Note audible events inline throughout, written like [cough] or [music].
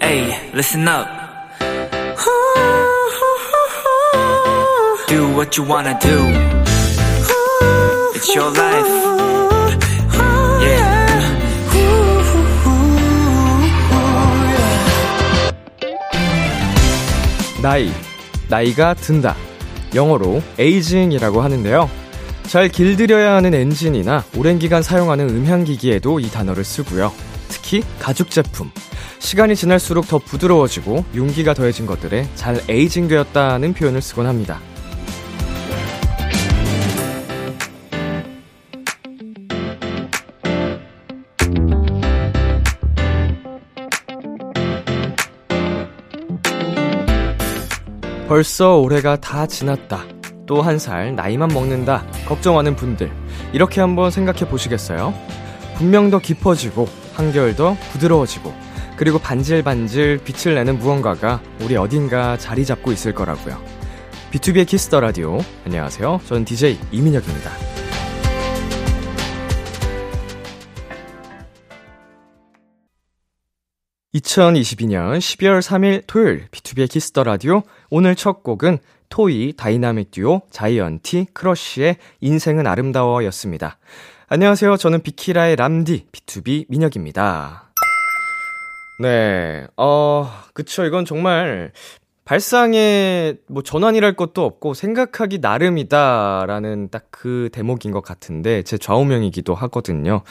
Hey, listen up. Do what you wanna do. It's your life. Yeah. 나이, 나이가 든다. 영어로 aging이라고 하는데요. 잘 길들여야 하는 엔진이나 오랜 기간 사용하는 음향기기에도 이 단어를 쓰고요. 특히 가죽 제품. 시간이 지날수록 더 부드러워지고 윤기가 더해진 것들에 잘 에이징 되었다는 표현을 쓰곤 합니다. 벌써 올해가 다 지났다. 또 한 살 나이만 먹는다. 걱정하는 분들. 이렇게 한번 생각해 보시겠어요? 분명 더 깊어지고, 한결 더 부드러워지고, 그리고 반질반질 빛을 내는 무언가가 우리 어딘가 자리 잡고 있을 거라고요. B2B의 키스터 라디오. 안녕하세요. 저는 DJ 이민혁입니다. 2022년 12월 3일 토요일 B2B의 키스터 라디오 오늘 첫 곡은 토이 다이나믹 듀오 Zion.T Crush의 인생은 아름다워 였습니다. 안녕하세요. 저는 비키라의 람디 BTOB 민혁입니다. 네. 어, 그쵸. 이건 정말 발상에 뭐 전환이랄 것도 없고 생각하기 나름이다라는 딱 그 대목인 것 같은데 제 좌우명이기도 하거든요.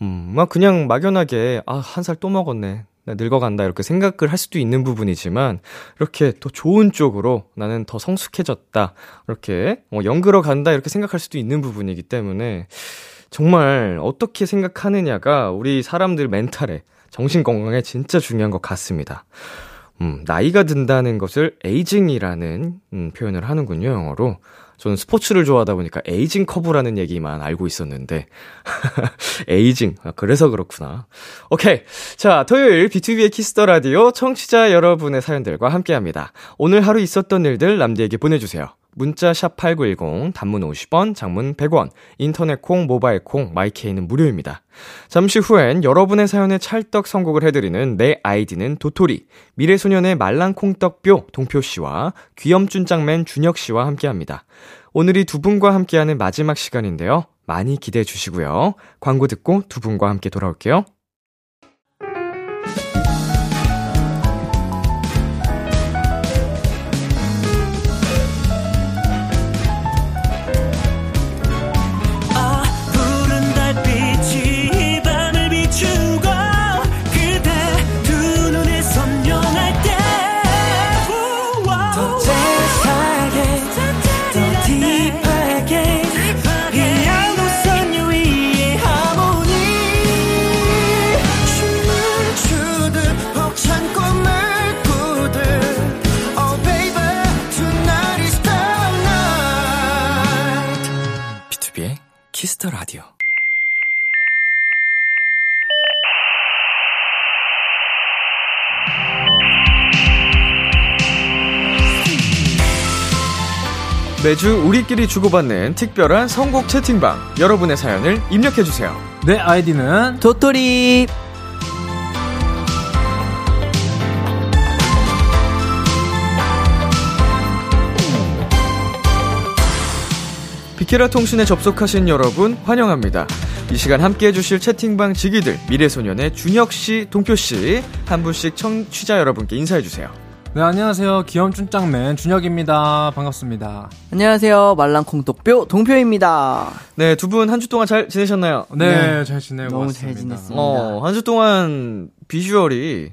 음, 막 그냥 막연하게 아, 한 살 또 먹었네. 늙어간다 이렇게 생각을 할 수도 있는 부분이지만 이렇게 더 좋은 쪽으로 나는 더 성숙해졌다 이렇게 어, 영글어 간다 이렇게 생각할 수도 있는 부분이기 때문에 정말 어떻게 생각하느냐가 우리 사람들 멘탈에 정신 건강에 진짜 중요한 것 같습니다. 음, 나이가 든다는 것을 aging이라는 음, 표현을 하는군요, 영어로. 저는 스포츠를 좋아하다 보니까 aging curve라는 얘기만 알고 있었는데. [laughs] aging. 아, 그래서 그렇구나. 오케이. 자, 토요일 B2B의 키스터 라디오 청취자 여러분의 사연들과 함께 합니다. 오늘 하루 있었던 일들 남디에게 보내주세요. 문자 샵 8910 단문 50원, 장문 100원, 인터넷 콩, 모바일 콩, 마이케이는 무료입니다. 잠시 후엔 여러분의 사연에 찰떡 선곡을 해드리는 내 아이디는 도토리, 미래소년의 말랑콩떡뼈 동표 씨와 귀염준짱맨 준혁 씨와 함께합니다. 오늘이 두 분과 함께하는 마지막 시간인데요. 많이 기대해 주시고요. 광고 듣고 두 분과 함께 돌아올게요. 매주 우리끼리 주고받는 특별한 선곡 채팅방. 여러분의 사연을 입력해주세요. 내 아이디는 도토리. 비케라 통신에 접속하신 여러분 환영합니다. 이 시간 함께 해주실 채팅방 지기들 미래소년의 준혁 씨, 동표 씨 한 분씩 청취자 여러분께 인사해 주세요. 네 안녕하세요. 귀염준 짱맨 준혁입니다. 반갑습니다. 안녕하세요. 말랑콩떡뼈 동표입니다. 네 두 분 한 주 동안 잘 지내셨나요? 네잘 네, 지내고 너무 왔습니다. 잘 지냈습니다. 어, 한 주 동안 비주얼이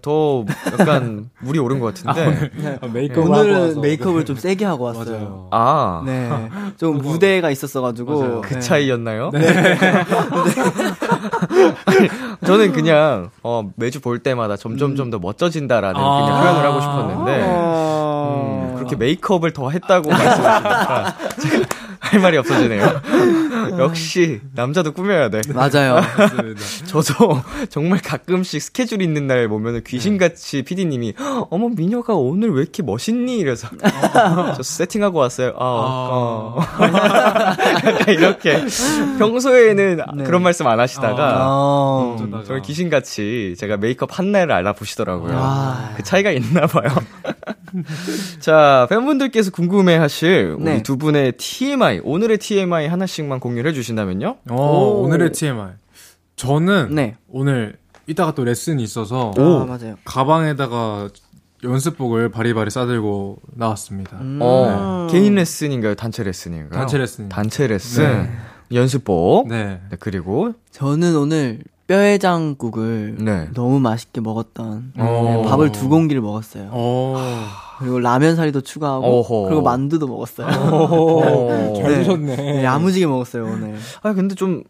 더 약간 [laughs] 물이 오른 것 같은데. 아, 네. 아, 메이크업 오늘은 메이크업을 좀 세게 하고 [laughs] 왔어요. 맞아요. 아. 네. [laughs] 좀 무대가 있었어가지고. 맞아요. 그 네. 차이였나요? 네. 아니, 저는 그냥, 어, 매주 볼 때마다 점점 좀 더 멋져진다라는 아~ 그냥 표현을 하고 싶었는데, 아~ 음, 그렇게 메이크업을 더 했다고 말씀하시니까. 할 말이 없어지네요. [laughs] 역시 남자도 꾸며야 돼. 맞아요. [laughs] 저도 정말 가끔씩 스케줄 있는 날 보면은 귀신같이 PD님이 어머 미녀가 오늘 왜 이렇게 멋있니? 이래서 [laughs] 저 세팅하고 왔어요. 아, 어. 약간 이렇게 평소에는 네. 그런 말씀 안 하시다가 어. 음, 정말 귀신같이 제가 메이크업 한 날을 알아보시더라고요. 아. 그 차이가 있나 봐요. 자, 팬분들께서 궁금해 하실 우리 네. 두 분의 TMI, 오늘의 TMI 하나씩만 공유를 해주신다면요? 어, 오. 오늘의 TMI. 저는 네. 오늘 이따가 또 레슨이 있어서 아, 맞아요. 가방에다가 연습복을 바리바리 싸들고 나왔습니다. 음. 어, 개인 레슨인가요? 단체 레슨인가요? 단체 레슨. 단체 레슨. 연습복. 네. 네, 그리고, 저는 오늘 뼈해장국을 네. 너무 맛있게 먹었던 어. 네, 밥을 두 공기를 먹었어요. 어. 그리고 라면 사리도 추가하고 어허. 그리고 만두도 먹었어요. 어. [laughs] 잘 네. 드셨네. 네, 야무지게 먹었어요 오늘. 아, 근데 좀,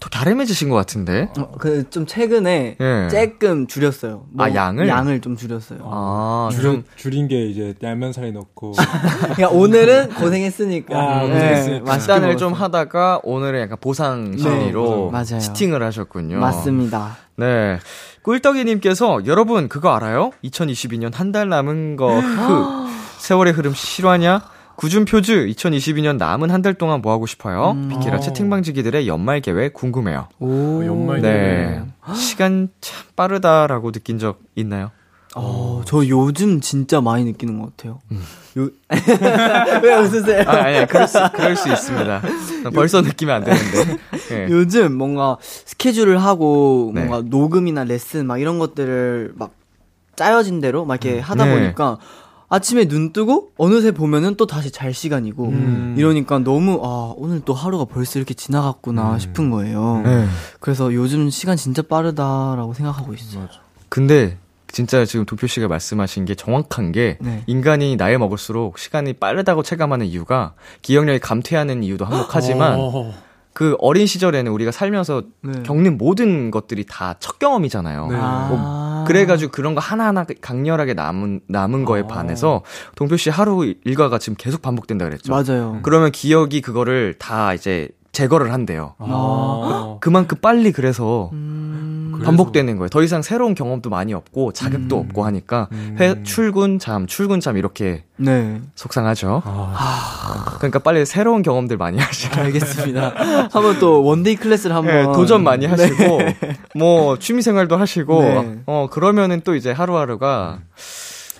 더 갸름해지신 것 같은데? 어, 그좀 최근에 예. 조금 줄였어요. 뭐 아, 양을? 양을 좀 줄였어요. 아, 줄, 좀, 줄인 게 이제 라면살이 넣고. [laughs] 그러니까 오늘은 고생했으니까. 아, 고생했으니까. 맛있게 식단을 좀. 하다가 오늘은 약간 보상 심리로 맞아요. 치팅을 하셨군요. 맞습니다. 네. 꿀떡이님께서 여러분 그거 알아요? 2022년 한 달 남은 거 흐. [gasps] 세월의 흐름 실화냐? 구준 표즈 2022년 남은 한 달 동안 뭐 하고 싶어요? 비키라 채팅방지기들의 연말 계획 궁금해요. 오. 연말 네. 시간 참 빠르다라고 느낀 적 있나요? 어, 저 요즘 진짜 많이 느끼는 것 같아요. 요... [laughs] 왜 웃으세요? 아, 아니, 그럴 수, 그럴 수 있습니다. 벌써 느끼면 안 되는데. [laughs] 네. 요즘 뭔가 스케줄을 하고 네. 뭔가 녹음이나 레슨 막 이런 것들을 막 짜여진 대로 막 이렇게 하다 네. 보니까 아침에 눈 뜨고 어느새 보면은 또 다시 잘 시간이고 음. 이러니까 너무 아 오늘 또 하루가 벌써 이렇게 지나갔구나 음. 싶은 거예요. 네. 그래서 요즘 시간 진짜 빠르다라고 생각하고 있어요. 근데 진짜 지금 도표 씨가 말씀하신 게 정확한 게 네. 인간이 나이 먹을수록 시간이 빠르다고 체감하는 이유가 기억력이 감퇴하는 이유도 한몫하지만 어. 그 어린 시절에는 우리가 살면서 네. 겪는 모든 것들이 다 첫 경험이잖아요. 네. 아. 그래가지고 그런 거 하나하나 강렬하게 남은 남은 거에 아. 반해서 동표 씨 하루 일과가 지금 계속 반복된다 그랬죠. 맞아요. 그러면 기억이 그거를 다 이제 제거를 한대요. 아. 그만큼 빨리 그래서 음. 그래서- 반복되는 거예요. 더 이상 새로운 경험도 많이 없고 자극도 음. 없고 하니까 음. 회 출근 잠 출근 잠 이렇게 네. 속상하죠. 아. 그러니까 빨리 새로운 경험들 많이 하시고 알겠습니다. 한번 또 one-day 클래스를 한번 예, 도전 많이 하시고 뭐 취미 생활도 하시고 네. 어 그러면은 또 이제 하루하루가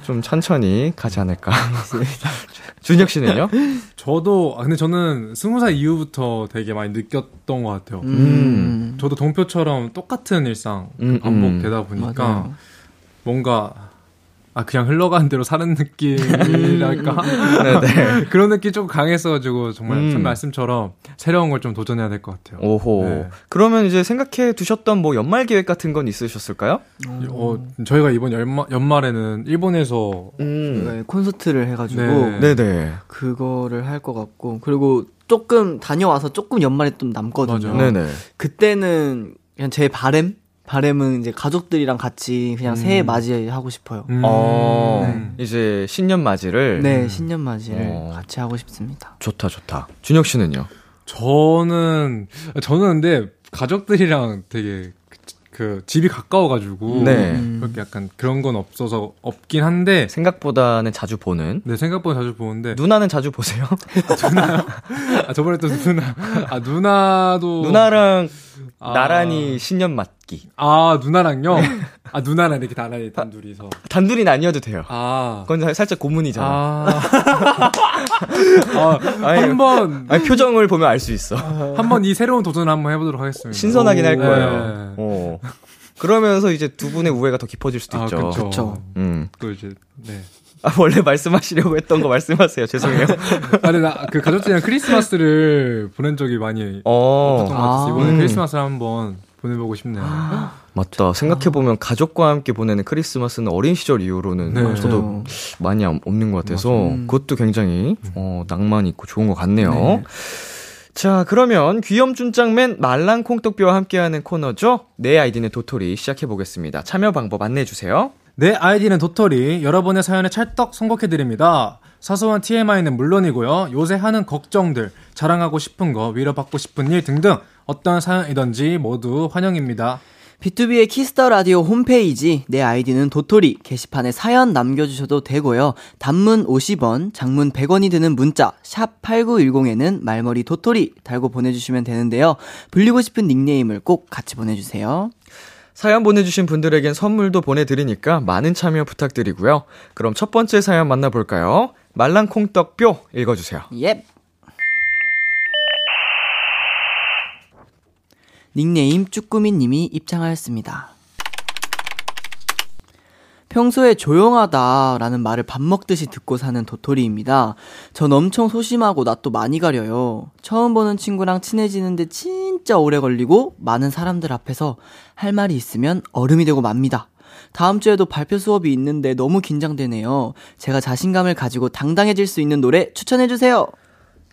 좀 천천히 가지 않을까. 준혁 씨는요? [laughs] 저도, 아, 근데 저는 스무 살 이후부터 되게 많이 느꼈던 것 같아요. 음. 저도 동표처럼 똑같은 일상 음, 반복되다 보니까 맞아요. 뭔가 아 그냥 흘러가는 대로 사는 느낌이랄까 네네. [laughs] 그런 느낌 좀 강했어가지고 정말 음. 첫 말씀처럼 새로운 걸 좀 도전해야 될 것 같아요. 오호. 네. 그러면 이제 생각해 두셨던 뭐 연말 계획 같은 건 있으셨을까요? 어, 저희가 이번 연말, 연말에는 일본에서 음. 네, 콘서트를 해가지고 네. 네네. 그거를 할 것 같고 그리고 조금 다녀와서 조금 연말에 좀 남거든요. 맞아요. 네네. 그때는 그냥 제 바램 바램은 이제 가족들이랑 같이 그냥 새해 맞이하고 싶어요. 음. 어, 이제 신년 맞이를. 네, 신년 맞이를 어. 같이 하고 싶습니다. 좋다, 좋다. 준혁 씨는요? 저는 저는 근데 가족들이랑 되게 그, 그 집이 가까워가지고 네. 음. 그렇게 약간 그런 건 없어서 없긴 한데 생각보다는 자주 보는. 네 생각보다 자주 보는데 누나는 자주 보세요? [laughs] 아 저번에 또 누나 아 누나도 누나랑 아. 나란히 신년 맞 기. 아 누나랑요 [laughs] 아 누나랑 이렇게 나란히 단둘이서 단둘이는 아니어도 돼요. 아 그건 살짝 고문이잖아. 아. [laughs] 아니, 한번 아니, 표정을 보면 알 수 있어. 한번 이 새로운 도전을 한번 해 보도록 하겠습니다. 신선하긴 할 오. 거예요. 네. 어. 그러면서 이제 두 분의 우애가 더 깊어질 수도 아, 있죠. 그쵸. 그쵸. 음. 또 이제 네. 아, 원래 말씀하시려고 했던 거 말씀하세요. 죄송해요. [laughs] 아니 나 그 가족들이랑 크리스마스를 보낸 적이 많이 어. 없었던 것 같아서 아. 이번에 음. 크리스마스를 한번 보내보고 싶네요. 맞다. 생각해보면 가족과 함께 보내는 크리스마스는 어린 시절 이후로는 네. 저도 많이 없- 없는 것 같아서 맞아요. 그것도 굉장히 어, 낭만 있고 좋은 것 같네요. 네. 자, 그러면 귀염준짱맨 말랑콩떡뼈와 함께하는 코너죠. 내 아이디는 도토리 시작해보겠습니다. 참여 방법 안내해주세요. 내 아이디는 도토리 여러분의 사연에 찰떡 선곡해드립니다. 사소한 TMI는 물론이고요. 요새 하는 걱정들, 자랑하고 싶은 거, 위로받고 싶은 일 등등 어떤 사연이든지 모두 환영입니다. 비투비의 키스 더 라디오 홈페이지 내 아이디는 도토리 게시판에 사연 남겨주셔도 되고요. 단문 50원, 장문 100원이 드는 문자 샵 #8910에는 말머리 도토리 달고 보내주시면 되는데요. 불리고 싶은 닉네임을 꼭 같이 보내주세요. 사연 보내주신 분들에겐 선물도 보내드리니까 많은 참여 부탁드리고요. 그럼 첫 번째 사연 만나볼까요? 말랑콩떡표 읽어주세요. 예. 닉네임 쭈꾸미님이 입장하였습니다. 평소에 조용하다라는 말을 밥 먹듯이 듣고 사는 도토리입니다. 전 엄청 소심하고 낯도 많이 가려요. 처음 보는 친구랑 친해지는데 진짜 오래 걸리고 많은 사람들 앞에서 할 말이 있으면 얼음이 되고 맙니다. 다음 주에도 발표 수업이 있는데 너무 긴장되네요. 제가 자신감을 가지고 당당해질 수 있는 노래 추천해주세요.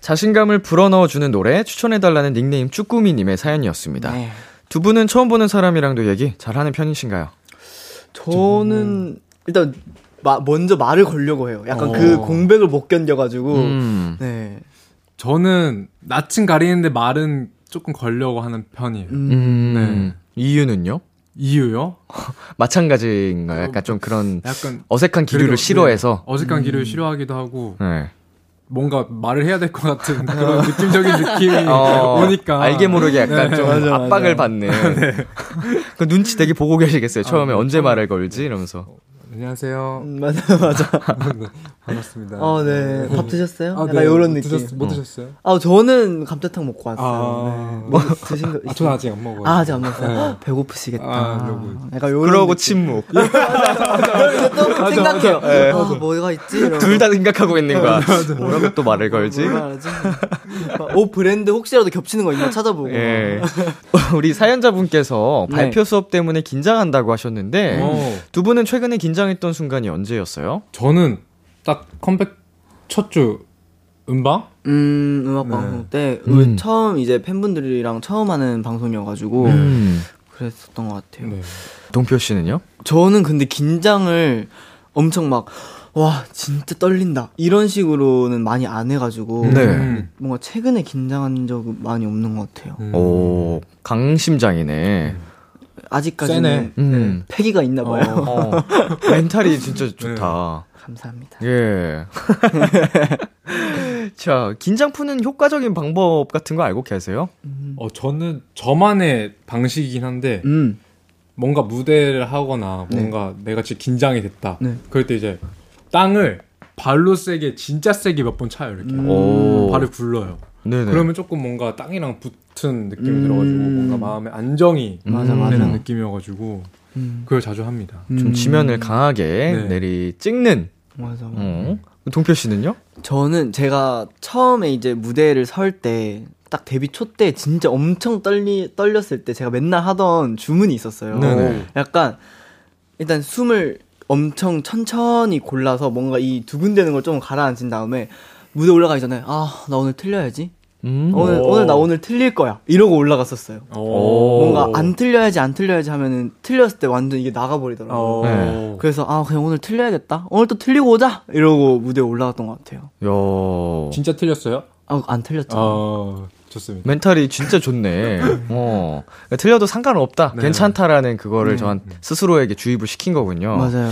자신감을 불어넣어주는 노래 추천해달라는 닉네임 쭈꾸미님의 사연이었습니다. 네. 두 분은 처음 보는 사람이랑도 얘기 잘하는 편이신가요? 저는 일단 마- 먼저 말을 걸려고 해요. 약간 어. 그 공백을 못 견뎌가지고 음. 네. 저는 낯은 가리는데 말은 조금 걸려고 하는 편이에요. 음. 이유는요? 이유요? [laughs] 마찬가지인가요? 약간 좀 그런 약간 어색한 기류를 그래도, 싫어해서. 네, 어색한 기를 싫어하기도 하고 네. 뭔가 말을 해야 될 것 같은 [laughs] 그런 느낌적인 느낌이 어, 오니까 알게 모르게 약간 네. 좀 맞아, 압박을 맞아. 받는. [laughs] 그 눈치 되게 보고 계시겠어요. 처음에 아, 언제 말을 걸지 이러면서. 안녕하세요. 음, 맞아 [laughs] 맞아. [laughs] 네, 반갑습니다. 어, 네. 밥 드셨어요? 아, 네. 이런 느낌. 드셨, 뭐 드셨어요? 아, 저는 감자탕 먹고 왔어요. 아. 네. 뭐 [laughs] 드신 거? 아, 저는 아직 안 먹어요. 아, 아직 안 먹었어요. 네. 헉, 배고프시겠다. 아. 약간 요런 그러고 느낌. 침묵. 그럼 이제 또 생각해요. 아, 뭐가 있지? 둘 다 생각하고 있는 거야. 뭐라고 또 말을 걸지? 옷 브랜드 혹시라도 겹치는 거 있나 찾아보고. 예. 우리 사연자분께서 네. 발표 수업 때문에 긴장한다고 하셨는데 어, 두 분은 최근에 긴장 했던 순간이 언제였어요? 저는 딱 컴백 첫 주 음방? 음, 음악 네. 방송 때 음. 처음 이제 팬분들이랑 처음 하는 방송이어가지고 음. 그랬었던 것 같아요. 네. 동표 씨는요? 저는 근데 긴장을 엄청 막, 와, 진짜 떨린다. 이런 식으로는 많이 안 해가지고. 네. 음. 뭔가 최근에 긴장한 적은 많이 없는 것 같아요. 음. 오, 강심장이네. 아직까지는. 음. 네, 패기가 있나 봐요. 어, [laughs] 멘탈이 진짜 좋다. 감사합니다. 예. [laughs] 자, 긴장 푸는 효과적인 방법 같은 거 알고 계세요? 어, 저는 저만의 방식이긴 한데, 음, 뭔가 무대를 하거나, 뭔가 내가 진짜 긴장이 됐다. 네. 그럴 때 이제, 땅을 발로 세게, 진짜 세게 몇 번 차요, 이렇게. 오. 발을 굴러요. 네네. 그러면 조금 뭔가 땅이랑 붙은 느낌이 음. 들어가지고, 뭔가 마음에 안정이 맞아, 음. 맞아. 되는 느낌이어가지고, 음, 그걸 자주 합니다. 좀 음. 지면을 강하게 네. 내리 찍는. 맞아, 맞아. 어. 동표 씨는요? 저는 제가 처음에 이제 무대를 설 때, 딱 데뷔 초 때 진짜 엄청 떨리, 떨렸을 때 제가 맨날 하던 주문이 있었어요. 네네. 약간, 일단 숨을 엄청 천천히 골라서 뭔가 이 두근대는 걸 좀 가라앉힌 다음에 무대 올라가기 전에, 아, 나 오늘 틀려야지. 음. 오늘, 오. 오늘 나 오늘 틀릴 거야. 이러고 올라갔었어요. 오. 뭔가 안 틀려야지 안 틀려야지 하면은 틀렸을 때 완전 이게 나가버리더라고요. 어. 네. 그래서 아 그냥 오늘 틀려야겠다. 오늘 또 틀리고 오자. 이러고 무대에 올라갔던 것 같아요. 야. 진짜 틀렸어요? 아안 틀렸죠. 어, 좋습니다. 멘탈이 진짜 좋네. [laughs] 어. 그러니까 틀려도 상관은 없다. 네. 괜찮다라는 그거를 저한 스스로에게 주입을 시킨 거군요. 맞아요.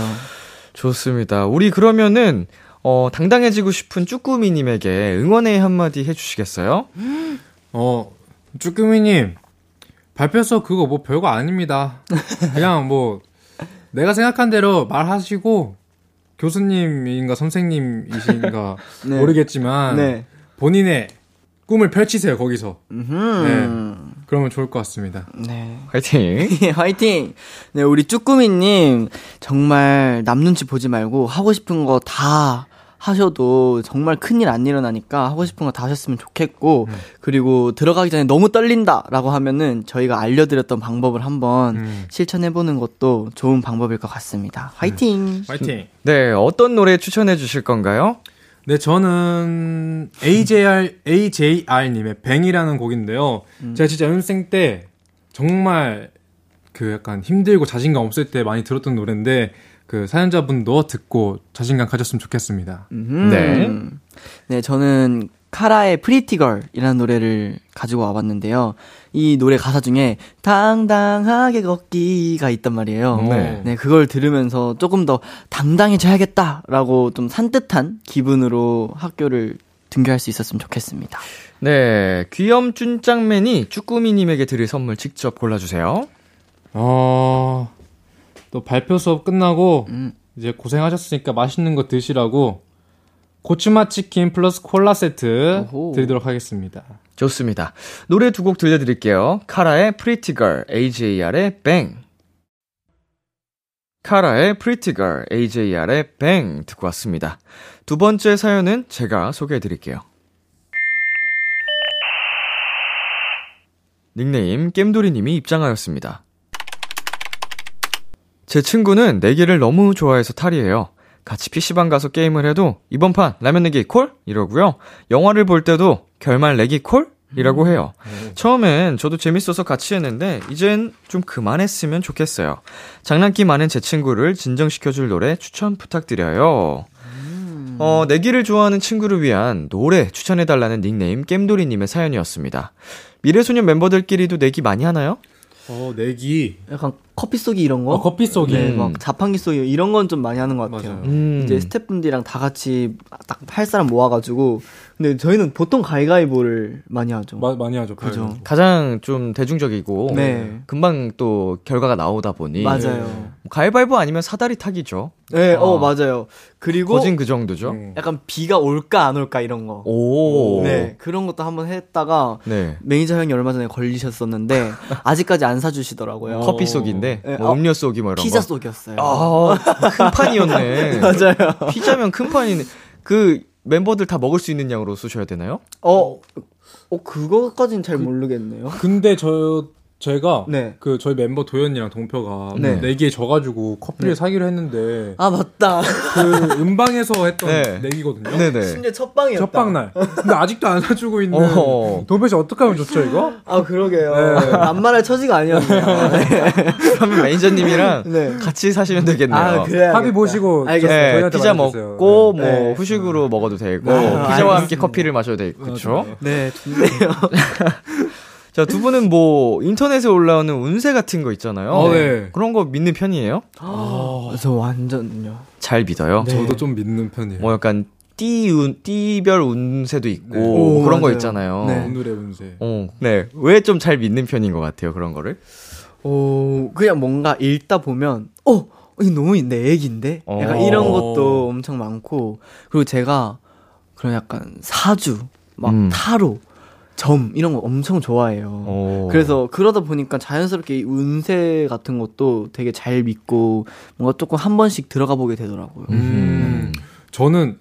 좋습니다. 우리 그러면은 어, 당당해지고 싶은 쭈꾸미님에게 응원의 한마디 해주시겠어요? [gasps] 어, 쭈꾸미님, 발표서 그거 뭐 별거 아닙니다. 그냥 뭐, 내가 생각한 대로 말하시고, 교수님인가 선생님이신가 [laughs] 네. 모르겠지만, 네. 본인의 꿈을 펼치세요, 거기서. 음. 그러면 좋을 것 같습니다. 네. 화이팅! [laughs] 화이팅! 네, 우리 쭈꾸미님, 정말 남 눈치 보지 말고 하고 싶은 거 다 하셔도 정말 큰일 안 일어나니까 하고 싶은 거 다 하셨으면 좋겠고, 그리고 들어가기 전에 너무 떨린다! 라고 하면은 저희가 알려드렸던 방법을 한번 음. 실천해보는 것도 좋은 방법일 것 같습니다. 화이팅! 파이팅! 네, 어떤 노래 추천해 주실 건가요? 네, 저는 AJR, AJR님의 뱅이라는 곡인데요. 제가 진짜 연습생 때 정말 그 약간 힘들고 자신감 없을 때 많이 들었던 노래인데 그 사연자분도 듣고 자신감 가졌으면 좋겠습니다. 네. 네, 저는 카라의 Pretty Girl이라는 노래를 가지고 와봤는데요. 이 노래 가사 중에 당당하게 걷기가 있단 말이에요. 네. 네, 그걸 들으면서 조금 더 당당해져야겠다라고 좀 산뜻한 기분으로 학교를 등교할 수 있었으면 좋겠습니다. 네, 귀염준짱맨이 쭈꾸미님에게 드릴 선물 직접 골라주세요. 어, 또 발표 수업 끝나고 음. 이제 고생하셨으니까 맛있는 거 드시라고 고추맛 치킨 플러스 콜라 세트 오호. 드리도록 하겠습니다. 좋습니다. 노래 두 곡 들려드릴게요. 카라의 Pretty Girl, AJR의 Bang. 카라의 Pretty Girl, AJR의 Bang 듣고 왔습니다. 두 번째 사연은 제가 소개해드릴게요. 닉네임 겜돌이님이 입장하였습니다. 제 친구는 내기를 너무 좋아해서 탈이에요. 같이 PC방 가서 게임을 해도 이번 판 라면 내기 콜? 이러고요. 영화를 볼 때도 결말 내기 콜? 이라고 해요. 처음엔 저도 재밌어서 같이 했는데 이젠 좀 그만했으면 좋겠어요. 장난기 많은 제 친구를 진정시켜줄 노래 추천 부탁드려요. 어, 내기를 좋아하는 친구를 위한 노래 추천해달라는 닉네임 겜돌이님의 사연이었습니다. 미래소년 멤버들끼리도 내기 많이 하나요? 어, 내기. 약간 커피 쏘기 이런 거? 어, 커피 쏘기. 네, 막 자판기 쏘기 이런 건 좀 많이 하는 것 같아요. 음. 이제 스태프분들이랑 다 같이 딱 할 사람 모아가지고 근데 저희는 보통 가위가위보를 많이 하죠. 마- 많이 하죠. 그죠. 가위바위보. 가장 좀 대중적이고 네. 금방 또 결과가 나오다 보니 맞아요. 가위바위보 아니면 사다리 타기죠. 네, 어 아. 맞아요. 그리고 거진 그 정도죠. 음. 약간 비가 올까 안 올까 이런 거. 오. 네, 그런 것도 한번 했다가 네. 매니저 형이 얼마 전에 걸리셨었는데 [laughs] 아직까지 안 사주시더라고요. 커피 쏘기인데 네, 뭐 어, 음료 쏘기 뭐 이런 피자 거. 쏘기였어요. 아, 큰 판이었네. [laughs] 맞아요. 피자면 큰 판이네. 그 멤버들 다 먹을 수 있는 양으로 쏘셔야 되나요? 어, 어 그거까지는 잘 모르겠네요. 근데 저 제가 네. 그 저희 멤버 도현이랑 동표가 네. 내기에 져가지고 커피를 사기로 했는데 아 맞다. 그 음방에서 했던 네. 내기거든요. 네네. 심지어 첫 방이었다. 첫 방 날. 근데 아직도 안 사주고 있는 어허. 동표 씨 어떻게 하면 좋죠 이거? 아 그러게요. 네. 남말할 처지가 아니었네요. 네. [laughs] 그러면 매니저님이랑 네. 같이 사시면 되겠네요. 아 그래. 합의 보시고 알겠어요. 네, 피자. 먹고 뭐 네. 후식으로 먹어도 되고 네, 피자와 알겠습니다. 함께 커피를 마셔도 되고 그렇죠? 네 좋네요. [laughs] 자, 두 분은 뭐 인터넷에 올라오는 운세 같은 거 있잖아요. 어, 네. 그런 거 믿는 편이에요? 저 완전요. 잘 믿어요. 저도 좀 믿는 편이에요. 뭐 약간 띠운 띠별 운세도 있고 네. 뭐 오, 그런 거 맞아요. 있잖아요. 네. 오늘의 운세. 어, 네. 왜 좀 잘 믿는 편인 것 같아요, 그런 거를? 오 그냥 뭔가 읽다 보면 어 이 너무 내 얘기인데 약간 어. 이런 것도 엄청 많고 그리고 제가 그런 약간 사주 막 음. 타로 점 이런 거 엄청 좋아해요. 어. 그래서 그러다 보니까 자연스럽게 이 운세 같은 것도 되게 잘 믿고 뭔가 조금 한 번씩 들어가 보게 되더라고요. 음. 저는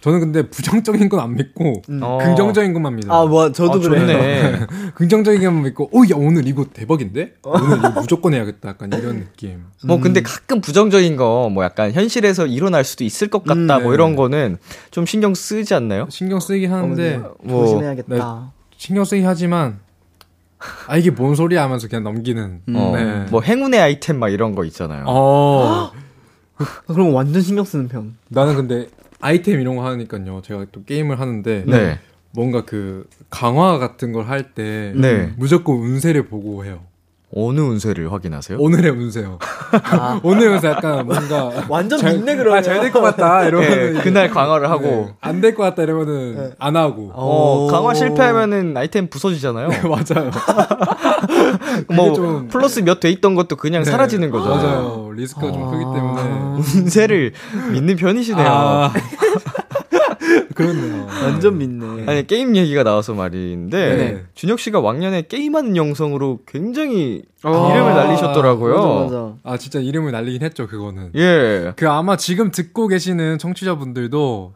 저는 근데 부정적인 건 안 믿고 어. 긍정적인 것만 믿어요. 아, 뭐 저도 아, 그래요. 좋네. [laughs] 긍정적인 것만 믿고, 어, 야 오늘 이거 대박인데? 오늘 이거 무조건 해야겠다. 약간 이런 느낌. 뭐 근데 가끔 부정적인 거 뭐 약간 현실에서 일어날 수도 있을 것 같다 음, 뭐 네. 이런 거는 좀 신경 쓰지 않나요? 신경 쓰이긴 하는데 뭐, 조심해야겠다. 신경 쓰이긴 하지만 아 이게 뭔 소리야 하면서 그냥 넘기는. 어, 네. 뭐 행운의 아이템 막 이런 거 있잖아요. 어. 그럼 완전 신경 쓰는 편. 나는 근데 아이템 이런 거 하니까요. 제가 또 게임을 하는데 네. 뭔가 그 강화 같은 걸 할때 네. 무조건 운세를 보고 해요. 어느 운세를 확인하세요? 오늘의 운세요. 아, [laughs] 오늘 운세 약간 뭔가 완전 잘- 믿네 그러면. 아, 잘될 것 같다 이러면 네, 그날 강화를 하고 안될 것 같다 이러면은 안 하고. 어, 오. 강화 실패하면은 아이템 부서지잖아요. 맞아요. [laughs] 뭐 좀- 플러스 몇 돼 있던 것도 그냥 네. 사라지는 거죠. 맞아요. 리스크가 좀 크기 때문에. 운세를 믿는 편이시네요. [laughs] 아. 그렇네요. 완전 믿네. 아니 게임 얘기가 나와서 말인데 네. 준혁 씨가 왕년에 게임하는 영상으로 굉장히 아. 이름을 날리셨더라고요. 맞아, 맞아. 아 진짜 이름을 날리긴 했죠 그거는. 예. 그 아마 지금 듣고 계시는 청취자분들도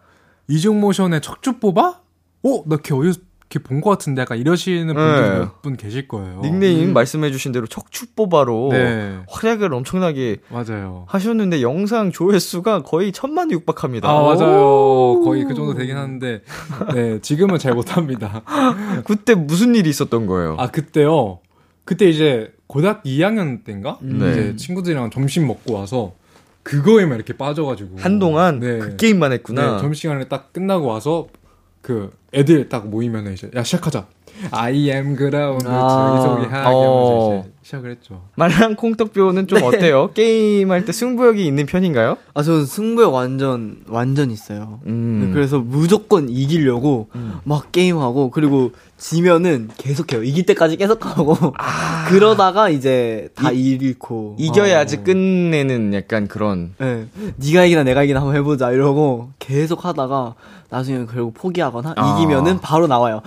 이중 모션의 척추 뽑아? 어? 나 걔 어디서 걔본것 같은데 약간 이러시는 분들 네. 몇분 계실 거예요. 닉네임 말씀해주신 대로 척추뽀바로 네. 활약을 엄청나게 맞아요. 하셨는데 영상 조회수가 거의 천만 육박합니다. 아 맞아요. 거의 그 정도 되긴 하는데 네 지금은 잘 못합니다. [laughs] 그때 무슨 일이 있었던 거예요? 아 그때요. 그때 이제 고등학교 2학년 때인가? 네. 이제 친구들이랑 점심 먹고 와서 그거에만 이렇게 빠져가지고 한동안 네. 그 게임만 했구나. 네, 점심시간에 딱 끝나고 와서 그 애들 딱 모이면 이제 야 시작하자. I am 그라운드 아. 자기소개하게 어. 시작을 했죠. 말랑 콩떡뼈는 좀 [laughs] 어때요? 게임할 때 승부욕이 있는 편인가요? 아, 저는 승부욕 완전, 완전 있어요. 음. 네, 그래서 무조건 이기려고 막 게임하고, 그리고 지면은 계속해요. 이길 때까지 계속하고, [laughs] 그러다가 이제 다 잃고. 이겨야지 어. 끝내는 약간 그런 네. 네가 이기나 내가 이기나 한번 해보자 이러고 계속 하다가 나중에 결국 포기하거나 아. 이기면은 바로 나와요.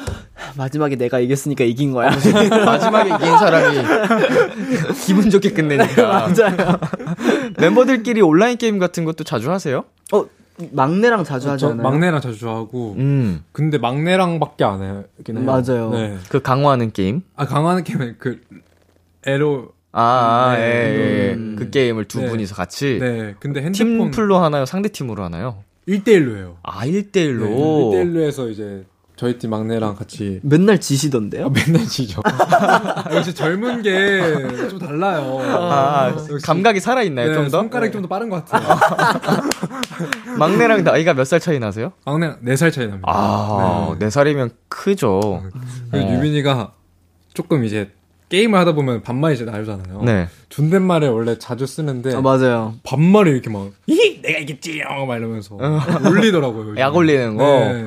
마지막에 내가 이겼으니까 이긴 거야. [laughs] 마지막에 이긴 사람이 [laughs] 기분 좋게 끝내니까. [laughs] 맞아요. 멤버들끼리 온라인 게임 같은 것도 자주 하세요? 어 막내랑 자주 저 하잖아요. 막내랑 자주 하고 음. 근데 막내랑밖에 안 해요. 해요. 맞아요. 네. 그 강화하는 게임? 아 강화하는 게임은 그 에로 아, 아, 네. 예, 예. 음. 그 게임을 두 네. 분이서 같이 네. 근데 핸드폰 팀플로 하나요? 상대 팀으로 하나요? 1대1로 해요. 아, 1대1로. 네, 1대1로 해서 이제 저희 팀 막내랑 같이 맨날 지시던데요? 아, 맨날 지죠. [laughs] 아, 역시 젊은 게 좀 달라요. 아, 감각이 살아있나요, 네, 좀 더? 손가락이 좀더 빠른 것 같아요. [laughs] 막내랑 나이가 몇 살 차이 나세요? 막내 4살 차이 납니다. 아, 네 살이면 크죠. 그리고 어. 유빈이가 조금 이제 게임을 하다 보면 반말 이제 나오잖아요. 네. 존댓말을 원래 자주 쓰는데 아 맞아요. 반말을 이렇게 막 이, 내가 이겼지 막 이러면서 올리더라고요. 요즘. [laughs] 약 올리는 거. 네.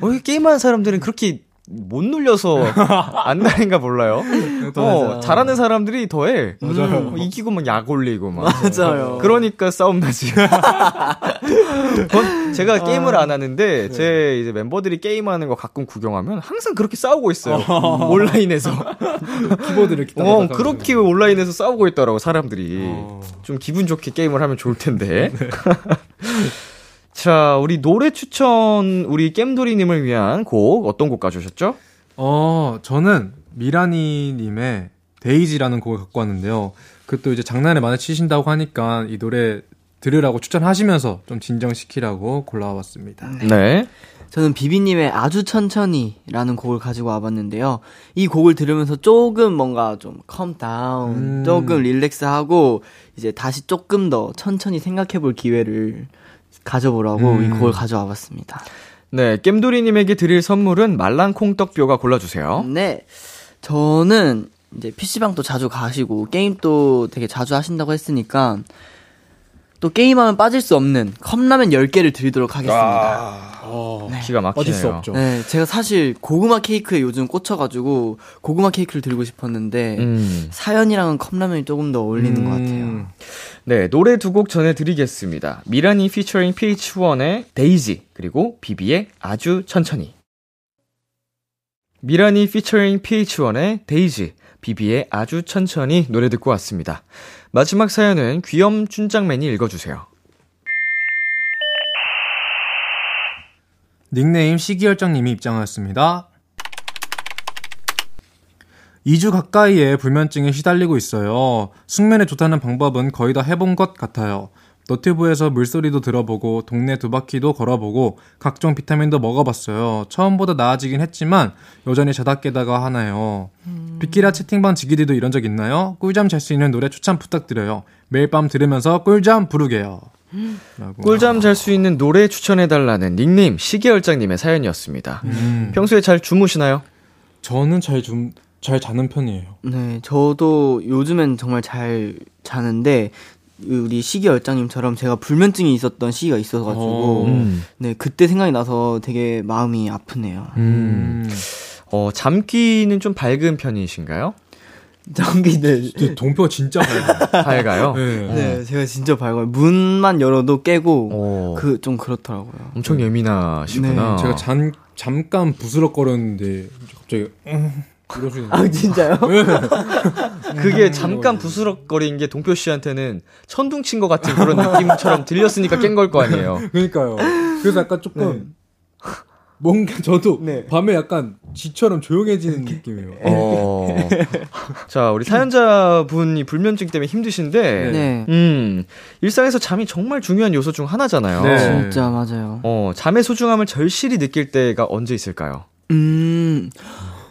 어, 이 게임하는 사람들은 그렇게 못 눌려서 안 나인가 몰라요. 어, 잘하는 사람들이 더해. 맞아요. 어, 이기고 막 약 올리고 막. 맞아요. 그러니까 싸움 나지. [laughs] 전- 제가 게임을 안 하는데 제 이제 멤버들이 게임하는 거 가끔 구경하면 항상 그렇게 싸우고 있어요. 온라인에서. [laughs] 키보드를 어, 그렇게 온라인에서 싸우고 있더라고 사람들이. 어. 좀 기분 좋게 게임을 하면 좋을 텐데. [laughs] 자, 우리 노래 추천 우리 겜돌이님을 위한 곡 어떤 곡 가져오셨죠? 어, 저는 미란이님의 데이지라는 곡을 갖고 왔는데요. 그것도 이제 장난을 많이 치신다고 하니까 이 노래 들으라고 추천하시면서 좀 진정시키라고 골라왔습니다. 네. 저는 비비님의 아주 천천히라는 곡을 가지고 와봤는데요. 이 곡을 들으면서 조금 뭔가 좀 calm down, 음. 조금 relax하고 이제 다시 조금 더 천천히 생각해볼 기회를 가져보라고 음. 이 곡을 가져와 봤습니다. 네, 겜돌이님에게 드릴 선물은 말랑콩떡뼈가 골라주세요. 네, 저는 이제 PC방도 자주 가시고 게임도 되게 자주 하신다고 했으니까 또 게임하면 빠질 수 없는 컵라면 10개를 드리도록 하겠습니다. 어, 기가 막히네요. 빠질 수 없죠. 네, 제가 사실 고구마 케이크에 요즘 꽂혀가지고 고구마 케이크를 드리고 싶었는데 음. 사연이랑은 컵라면이 조금 더 어울리는 것 같아요. 음, 네, 노래 두 곡 전해드리겠습니다. 미라니 피처링 PH1의 데이지, 그리고 비비의 아주 천천히. 미라니 피처링 PH1의 데이지, 비비의 아주 천천히 노래 듣고 왔습니다. 마지막 사연은 귀염 춘장맨이 읽어주세요. 닉네임 시기열장님이 입장하였습니다. 2주 가까이에 불면증에 시달리고 있어요. 숙면에 좋다는 방법은 거의 다 해본 것 같아요. 너튜브에서 물소리도 들어보고 동네 두 바퀴도 걸어보고 각종 비타민도 먹어봤어요. 처음보다 나아지긴 했지만 여전히 자다 깨다가 하나요. 비키라 채팅방 지기들도 이런 적 있나요? 꿀잠 잘 수 있는 노래 추천 부탁드려요. 매일 밤 들으면서 꿀잠 부르게요. 꿀잠 잘 수 있는 노래 추천해달라는 닉네임 시계열장님의 사연이었습니다. 음. 평소에 잘 주무시나요? 저는 잘 좀, 잘 자는 편이에요. 네, 저도 요즘엔 정말 잘 자는데 우리 시기 열장님처럼 제가 불면증이 있었던 시기가 있어가지고 어. 음. 네 그때 생각이 나서 되게 마음이 아프네요. 음. 어, 잠귀는 좀 밝은 편이신가요? [laughs] 전기들. 근데 동표가 진짜 밝아요. [laughs] 밝아요? 네. 네, 제가 진짜 밝아요. 문만 열어도 깨고 어, 그좀 그렇더라고요. 엄청 예민하시구나. 네, 제가 잠, 잠깐 부스럭거렸는데 갑자기 음, 이러시는 아 진짜요? [laughs] 그게 잠깐 부스럭거린 게 동표 씨한테는 천둥 친 것 같은 그런 [laughs] 느낌처럼 들렸으니까 깬 걸 거 아니에요. 그러니까요. 그래서 약간 조금 뭔가 저도 네. 밤에 약간 쥐처럼 조용해지는 느낌이에요. 어. [laughs] 자, 우리 사연자분이 불면증 때문에 힘드신데, 네. 음, 일상에서 잠이 정말 중요한 요소 중 하나잖아요. 네. 진짜 맞아요. 어, 잠의 소중함을 절실히 느낄 때가 언제 있을까요? 음,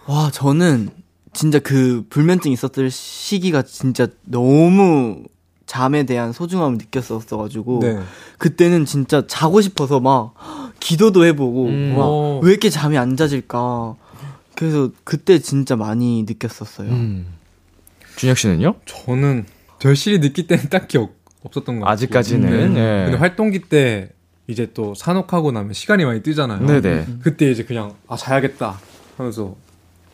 와, 저는 진짜 그 불면증 있었을 시기가 진짜 너무 잠에 대한 소중함을 느꼈었어가지고 네. 그때는 진짜 자고 싶어서 막 기도도 해보고 음. 막 오. 왜 이렇게 잠이 안 자질까 그래서 그때 진짜 많이 느꼈었어요. 음. 준혁 씨는요? 저는 절실히 느낄 때는 딱히 없, 없었던 것 같아요. 아직까지는. 예. 근데 활동기 때 이제 또 산옥하고 나면 시간이 많이 뜨잖아요. 네네. 그때 이제 그냥 아 자야겠다 하면서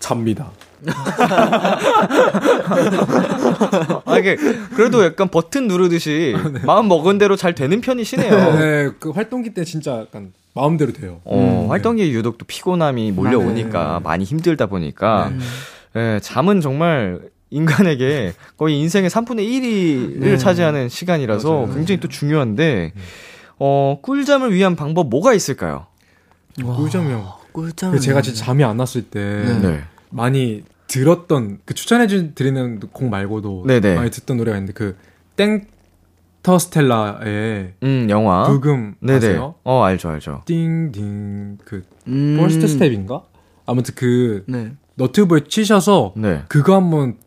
잡니다. [laughs] 아, 이게, 그래도 약간 버튼 누르듯이 마음 먹은 대로 잘 되는 편이시네요. 네, 그 활동기 때 진짜 약간 마음대로 돼요. 어, 활동기에 유독 또 피곤함이 몰려오니까 많이 힘들다 보니까, 예, 잠은 정말 인간에게 거의 인생의 3분의 1을 차지하는 시간이라서 맞아요. 굉장히 또 중요한데, 어, 꿀잠을 위한 방법 뭐가 있을까요? 꿀잠이요. 꿀잠을 제가 진짜 잠이 안 왔을 때 네. 많이 들었던 그 추천해 주 드리는 곡 말고도 네네. 많이 듣던 노래가 있는데 그 땡터스텔라의 음, 영화. 브금 네네. 아세요? 어, 알죠, 알죠. 띵띵 그 음. First Step인가? 아무튼 그 네. 너튜브에 치셔서 네. 그거 한번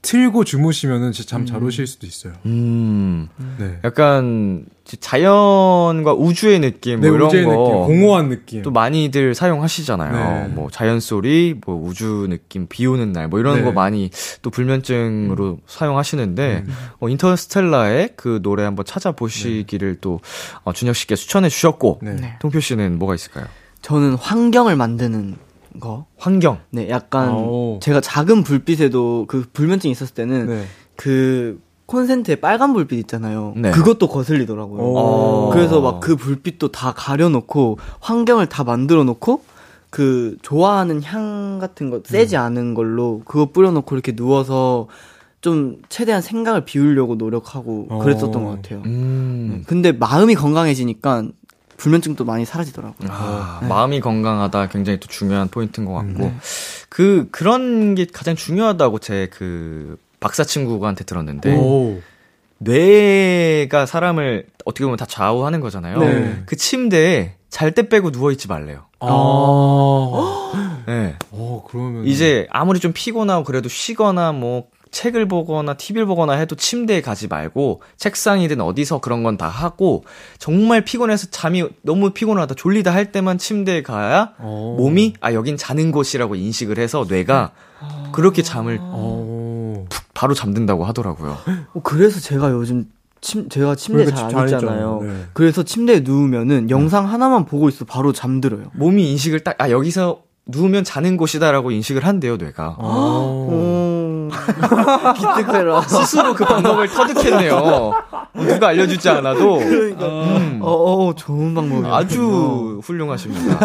틀고 주무시면은 진짜 잠잘 오실 수도 있어요. 음, 네. 약간 자연과 우주의 느낌, 네, 뭐 이런 우주의 거. 느낌, 공허한 느낌. 또 많이들 사용하시잖아요. 네. 뭐 자연 소리, 뭐 우주 느낌, 비 오는 날, 뭐 이런 네. 거 많이 또 불면증으로 사용하시는데 음. 어, 인터스텔라의 그 노래 한번 찾아보시기를 또 어, 준혁 씨께 추천해 주셨고 네. 네. 통표 씨는 뭐가 있을까요? 저는 환경을 만드는 거. 환경. 네, 약간 오. 제가 작은 불빛에도 그 불면증 있었을 때는 네. 그 콘센트에 빨간 불빛 있잖아요. 네. 그것도 거슬리더라고요. 오. 그래서 막 그 불빛도 다 가려놓고 환경을 다 만들어 놓고 그 좋아하는 향 같은 거 세지 음. 않은 걸로 그거 뿌려놓고 이렇게 누워서 좀 최대한 생각을 비우려고 노력하고 어. 그랬었던 것 같아요. 음. 근데 마음이 건강해지니까 불면증도 많이 사라지더라고요. 아, 네. 마음이 건강하다 굉장히 또 중요한 포인트인 것 같고 네. 그 그런 게 가장 중요하다고 제 그 박사 친구한테 들었는데 오. 뇌가 사람을 어떻게 보면 다 좌우하는 거잖아요. 네. 그 침대에 잘 때 빼고 누워 있지 말래요. 아. 네. 어, 그러면 이제 아무리 좀 피곤하고 그래도 쉬거나 뭐 책을 보거나 TV를 보거나 해도 침대에 가지 말고 책상이든 어디서 그런 건 다 하고 정말 피곤해서 잠이 너무 피곤하다 졸리다 할 때만 침대에 가야 어. 몸이 아 여긴 자는 곳이라고 인식을 해서 뇌가 그렇게 잠을 어. 바로 잠든다고 하더라고요. [gasps] 어, 그래서 제가 요즘 침, 제가 침대 그러니까 잘잘안 있잖아요. 네. 그래서 침대에 누우면은 영상 하나만 보고 있어 바로 잠들어요. 몸이 인식을 딱 아 여기서 누우면 자는 곳이다라고 인식을 한대요 뇌가. 어. 오. [laughs] 기특해라. 스스로 그 방법을 터득했네요. 어, 누가 알려주지 않아도 음, 어, 어, 좋은 방법이에요. 아주 훌륭하십니다.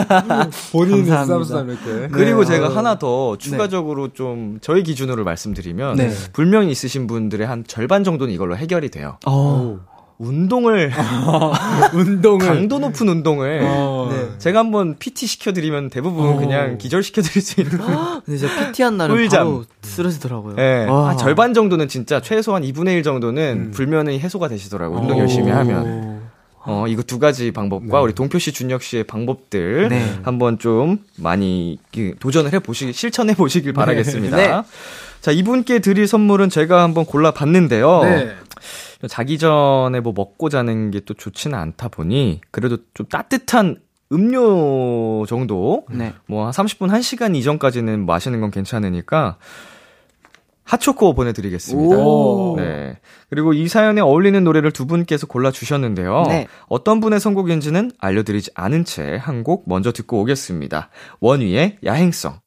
본인이 감사합니다. 쌈쌈 이렇게. 그리고 네, 제가 아유. 하나 더 추가적으로 좀 저희 기준으로 말씀드리면 네. 불명이 있으신 분들의 한 절반 정도는 이걸로 해결이 돼요. 어. 운동을 [laughs] [laughs] 운동을 강도 높은 운동을 어. 네. 제가 한번 PT 시켜드리면 대부분 어. 그냥 기절 시켜드릴 수 있는. [gasps] 근데 진짜 PT 한 날은 꿀잠. 바로 쓰러지더라고요. 예. 와. 한 절반 정도는 진짜 최소한 2분의 1 정도는 음. 불면이 해소가 되시더라고요. 운동 어. 열심히 하면. 어, 이거 두 가지 방법과 네. 우리 동표 씨, 준혁 씨의 방법들 네. 한번 좀 많이 그, 도전을 해 보시기, 실천해 보시길 바라겠습니다. 네. 자, 이분께 드릴 선물은 제가 한번 골라 봤는데요. 네. 자기 전에 뭐 먹고 자는 게 또 좋지는 않다 보니 그래도 좀 따뜻한 음료 정도 네. 뭐한 30분 1시간 이전까지는 마시는 건 괜찮으니까 핫초코 보내드리겠습니다. 오. 네. 그리고 이 사연에 어울리는 노래를 두 분께서 골라주셨는데요. 네. 어떤 분의 선곡인지는 알려드리지 않은 채 한 곡 먼저 듣고 오겠습니다. 원위의 야행성.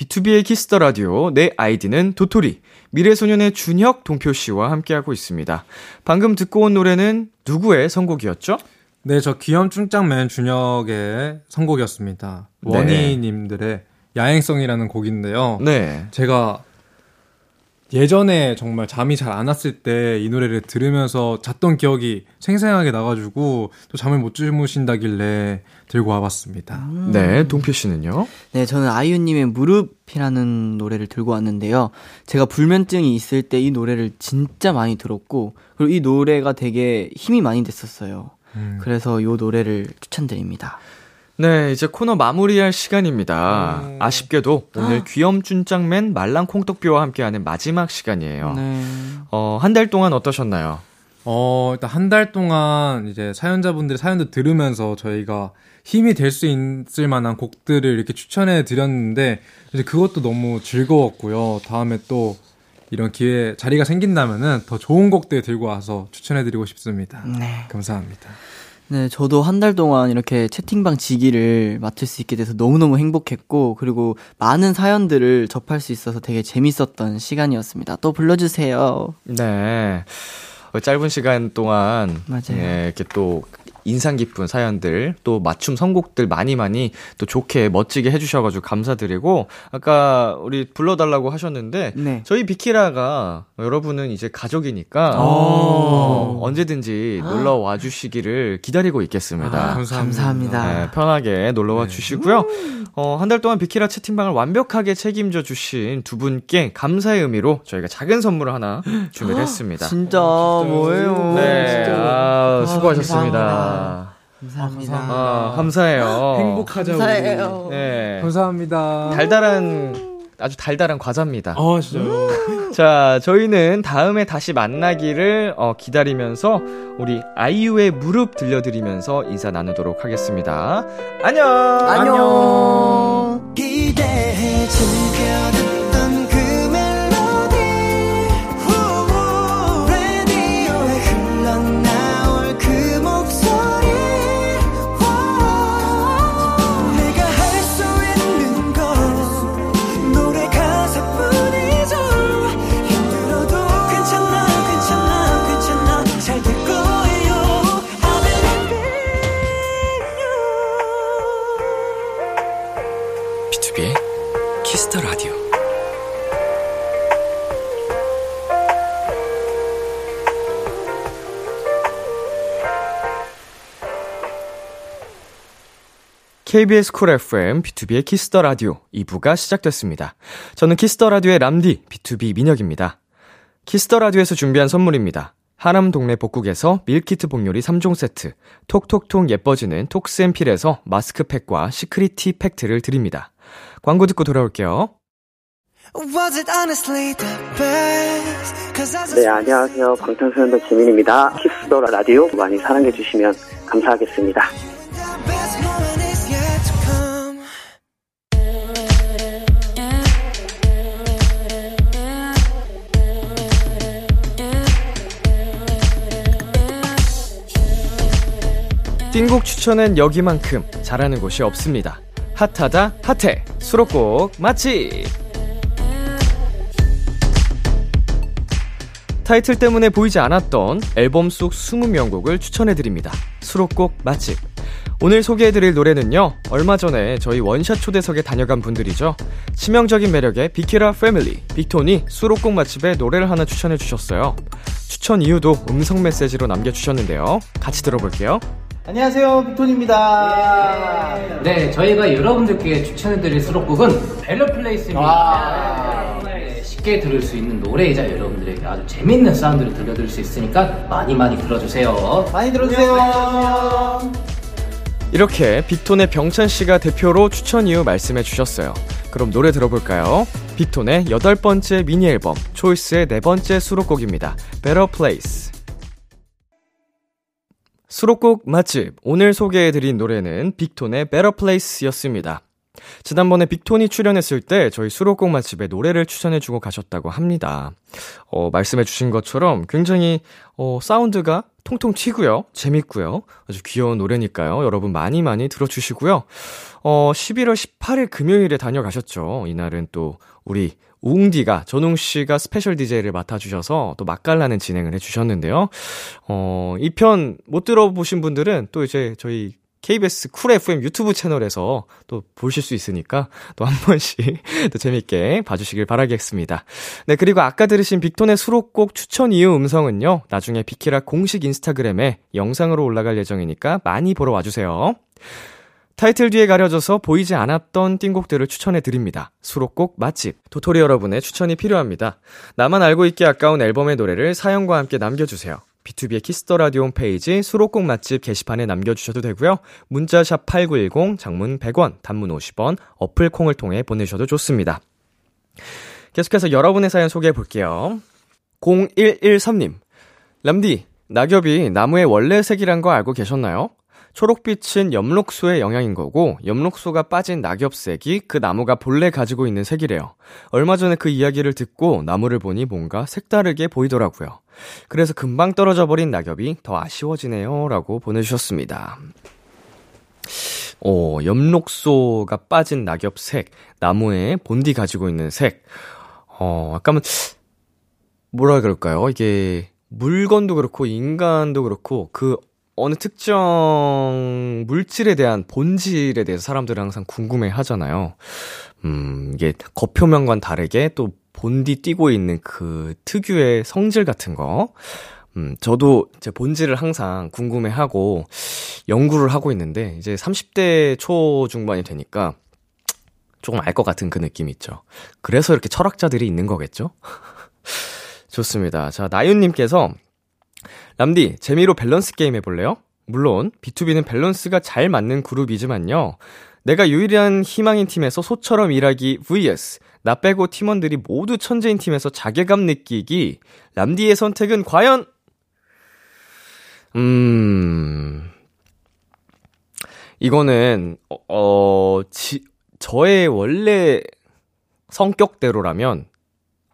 비투비의 키스 더 라디오, 내 아이디는 도토리. 미래소년의 준혁, 동표 씨와 함께하고 있습니다. 방금 듣고 온 노래는 누구의 선곡이었죠? 네, 저 귀염충짱맨 준혁의 선곡이었습니다. 네. 원위님들의 야행성이라는 곡인데요. 네. 제가 예전에 정말 잠이 잘 안 왔을 때 이 노래를 들으면서 잤던 기억이 생생하게 나가지고 또 잠을 못 주무신다길래 들고 와봤습니다. 네, 동표 씨는요? 네, 저는 아이유님의 무릎이라는 노래를 들고 왔는데요. 제가 불면증이 있을 때 이 노래를 진짜 많이 들었고, 그리고 이 노래가 되게 힘이 많이 됐었어요. 음. 그래서 이 노래를 추천드립니다. 네, 이제 코너 마무리할 시간입니다. 음. 아쉽게도 오늘 귀염준짱맨 말랑콩떡비와 함께하는 마지막 시간이에요. 네. 어, 한 달 동안 어떠셨나요? 어, 일단 한 달 동안 이제 사연자분들의 사연도 들으면서 저희가 힘이 될 수 있을 만한 곡들을 이렇게 추천해 드렸는데 이제 그것도 너무 즐거웠고요. 다음에 또 이런 기회 자리가 생긴다면은 더 좋은 곡들 들고 와서 추천해 드리고 싶습니다. 네. 감사합니다. 네, 저도 한 달 동안 이렇게 채팅방 지기를 맡을 수 있게 돼서 너무너무 행복했고, 그리고 많은 사연들을 접할 수 있어서 되게 재밌었던 시간이었습니다. 또 불러주세요. 네. 어, 짧은 시간 동안 맞아요. 예, 이렇게 또 인상 깊은 사연들 또 맞춤 선곡들 많이 많이 또 좋게 멋지게 해주셔가지고 감사드리고 아까 우리 불러달라고 하셨는데 네. 저희 비키라가 여러분은 이제 가족이니까 오. 어, 언제든지 놀러 와 주시기를 기다리고 있겠습니다. 아, 감사합니다. 감사합니다. 네, 편하게 놀러와 주시고요. 어, 한 달 동안 비키라 채팅방을 완벽하게 책임져 주신 두 분께 감사의 의미로 저희가 작은 선물을 하나 준비를 했습니다. 진짜, 뭐예요? 네, 진짜. 아, 아, 수고하셨습니다. 감사합니다. 아, 감사해요. 행복하자 감사해요. 네. 감사합니다. 달달한 아주 달달한 과자입니다. 아, 진짜요? [laughs] 자, 저희는 다음에 다시 만나기를 어, 기다리면서 우리 아이유의 무릎 들려드리면서 인사 나누도록 하겠습니다. 안녕. 안녕. KBS 쿨 FM, 비투비의 키스 더 라디오 2부가 시작됐습니다. 저는 키스 더 라디오의 람디, B2B 민혁입니다. 키스 더 라디오에서 준비한 선물입니다. 하남 동네 복국에서 밀키트 복요리 3종 세트, 톡톡톡 예뻐지는 톡스앤필에서 마스크팩과 시크릿티 팩트를 드립니다. 광고 듣고 돌아올게요. Was it honestly the best? 'Cause as a 네, 안녕하세요. 방탄소년단 지민입니다. 키스 더 라디오 많이 사랑해 주시면 감사하겠습니다. 띵곡 추천은 여기만큼 잘하는 곳이 없습니다. 핫하다 핫해. 수록곡 맛집 타이틀 때문에 보이지 않았던 앨범 속 20명곡을 추천해드립니다. 수록곡 맛집. 오늘 소개해드릴 노래는요 얼마 전에 저희 원샷 초대석에 다녀간 분들이죠. 치명적인 매력의 비키라 패밀리 빅톤이 수록곡 맛집에 노래를 하나 추천해주셨어요. 추천 이유도 음성 메시지로 남겨주셨는데요. 같이 들어볼게요 안녕하세요, 빅톤입니다. 네, 저희가 여러분들께 추천해드릴 수록곡은 Better Place입니다. 네, 쉽게 들을 수 있는 노래이자 여러분들에게 아주 재밌는 사운드를 들려드릴 수 있으니까 많이 많이 들어주세요. 많이 들어주세요. 이렇게 빅톤의 병찬 씨가 대표로 추천 이유 말씀해 주셨어요. 그럼 노래 들어볼까요? 빅톤의 여덟 번째 미니 앨범 초이스의 네 번째 수록곡입니다. Better Place. 수록곡 맛집 오늘 소개해드린 노래는 빅톤의 Better Place였습니다. 지난번에 빅톤이 출연했을 때 저희 수록곡 맛집에 노래를 추천해주고 가셨다고 합니다. 어, 말씀해주신 것처럼 굉장히 어, 사운드가 통통 튀고요. 재밌고요. 아주 귀여운 노래니까요. 여러분 많이 많이 들어주시고요. 어, 11월 18일 금요일에 다녀가셨죠. 이날은 또 우리 우 웅디가 전웅 씨가 special DJ를 맡아주셔서 또 맛깔나는 진행을 해주셨는데요. 어, 이 편 못 들어보신 분들은 또 이제 저희 KBS 쿨 FM 유튜브 채널에서 또 보실 수 있으니까 또 한 번씩 [laughs] 또 재밌게 봐주시길 바라겠습니다. 네, 그리고 아까 들으신 빅톤의 수록곡 추천 이유 음성은요, 나중에 비키라 공식 인스타그램에 영상으로 올라갈 예정이니까 많이 보러 와주세요. 타이틀 뒤에 가려져서 보이지 않았던 띵곡들을 추천해 드립니다. 수록곡 맛집. 도토리 여러분의 추천이 필요합니다. 나만 알고 있기 아까운 앨범의 노래를 사연과 함께 남겨주세요. 비투비의 키스 더 라디오 홈페이지 수록곡 맛집 게시판에 남겨주셔도 되고요. 문자샵 8910, 장문 100원, 단문 50원, 어플 콩을 통해 보내셔도 좋습니다. 계속해서 여러분의 사연 소개해 볼게요. 0113님. 람디, 낙엽이 나무의 원래 색이란 거 알고 계셨나요? 초록빛은 엽록소의 영향인 거고 엽록소가 빠진 낙엽색이 그 나무가 본래 가지고 있는 색이래요. 얼마 전에 그 이야기를 듣고 나무를 보니 뭔가 색다르게 보이더라고요. 그래서 금방 떨어져 버린 낙엽이 더 아쉬워지네요. 라고 보내주셨습니다. 어, 엽록소가 빠진 낙엽색, 나무의 본디 가지고 있는 색. 어, 약간은, 뭐라 그럴까요? 이게, 물건도 그렇고, 인간도 그렇고, 그 어느 특정 물질에 대한 본질에 대해서 사람들은 항상 궁금해 하잖아요. 음, 이게 겉표면과는 다르게 또 본디 띄고 있는 그 특유의 성질 같은 거. 음, 저도 제 본질을 항상 궁금해 하고 연구를 하고 있는데 이제 30대 초중반이 되니까 조금 알 것 같은 그 느낌이 있죠. 그래서 이렇게 철학자들이 있는 거겠죠? [laughs] 좋습니다. 자, 나윤님께서 람디, 재미로 밸런스 게임 해볼래요? 물론, B2B는 밸런스가 잘 맞는 그룹이지만요. 내가 유일한 희망인 팀에서 소처럼 일하기 vs 나 빼고 팀원들이 모두 천재인 팀에서 자괴감 느끼기. 람디의 선택은 과연? 음, 이거는, 어, 어 지, 저의 원래 성격대로라면,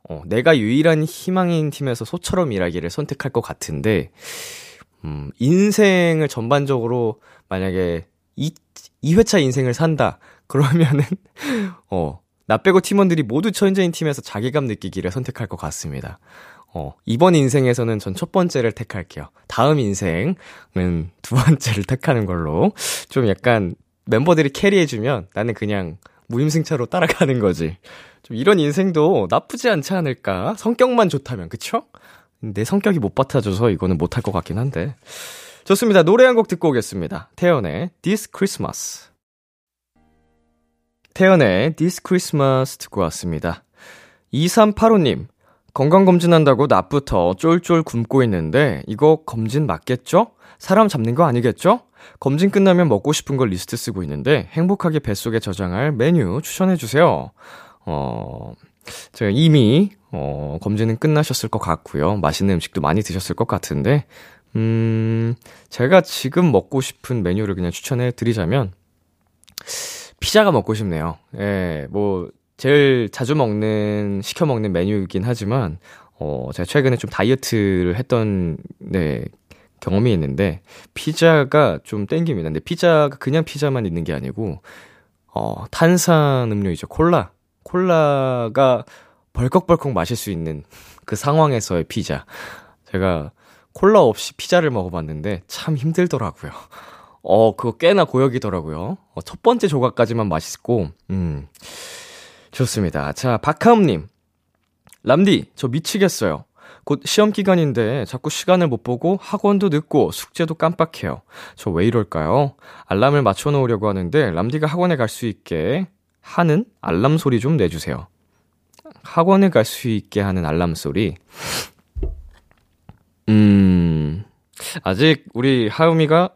어, 내가 유일한 희망인 팀에서 소처럼 일하기를 선택할 것 같은데, 음, 인생을 전반적으로 만약에 이, 2회차 인생을 산다. [laughs] 그러면은, 어, 나 빼고 팀원들이 모두 천재인 팀에서 자괴감 느끼기를 선택할 것 같습니다. 어, 이번 인생에서는 전 첫 번째를 택할게요. 다음 인생은 두 [laughs] 번째를 택하는 걸로. 좀 약간 멤버들이 캐리해주면 나는 그냥 무임승차로 따라가는 거지. 좀 이런 인생도 나쁘지 않지 않을까? 성격만 좋다면, 그쵸? 내 성격이 못 받아줘서 이거는 못할 것 같긴 한데. 좋습니다. 노래 한 곡 듣고 오겠습니다. 태연의 This Christmas. 태연의 This Christmas 듣고 왔습니다. 2385님, 건강검진한다고 낮부터 쫄쫄 굶고 있는데, 이거 검진 맞겠죠? 사람 잡는 거 아니겠죠? 검진 끝나면 먹고 싶은 걸 리스트 쓰고 있는데, 행복하게 뱃속에 저장할 메뉴 추천해 주세요. 어, 제가 이미, 어, 검진은 끝나셨을 것 같고요. 맛있는 음식도 많이 드셨을 것 같은데, 음, 제가 지금 먹고 싶은 메뉴를 그냥 추천해 드리자면, 피자가 먹고 싶네요. 예, 뭐, 제일 자주 먹는, 시켜 먹는 메뉴이긴 하지만, 어, 제가 최근에 좀 다이어트를 했던, 네, 경험이 있는데, 피자가 좀 땡깁니다. 근데 피자가 그냥 피자만 있는 게 아니고, 어, 탄산 음료이죠. 콜라. 콜라가 벌컥벌컥 마실 수 있는 그 상황에서의 피자. 제가 콜라 없이 피자를 먹어봤는데 참 힘들더라고요. 어, 그거 꽤나 고역이더라고요. 어, 첫 번째 조각까지만 맛있고, 음. 좋습니다. 자, 박하음님. 람디, 저 미치겠어요. 곧 시험 기간인데 자꾸 시간을 못 보고 학원도 늦고 숙제도 깜빡해요. 저 왜 이럴까요? 알람을 맞춰 놓으려고 하는데 람디가 학원에 갈 수 있게 하는 알람 소리 좀 내주세요. 학원에 갈 수 있게 하는 알람 소리. 음, 아직 우리 하음이가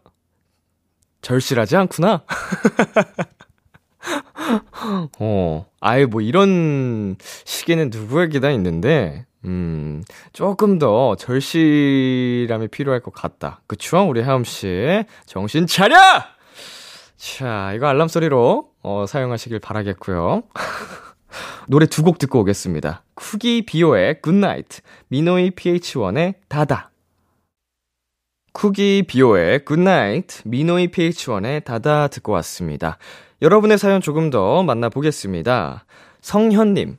절실하지 않구나? [laughs] 어, 아예 뭐 이런 시기는 누구에게나 있는데, 음, 조금 더 절실함이 필요할 것 같다. 그쵸? 우리 하음씨. 정신 차려! 자, 이거 알람 소리로, 어, 사용하시길 바라겠고요 [laughs] 노래 두 곡 듣고 오겠습니다. 쿠기 비오의 Good Night, 미노이 PH1의 다다. 쿠기 비오의 Good Night, 미노이 PH1의 다다 듣고 왔습니다. 여러분의 사연 조금 더 만나보겠습니다. 성현님,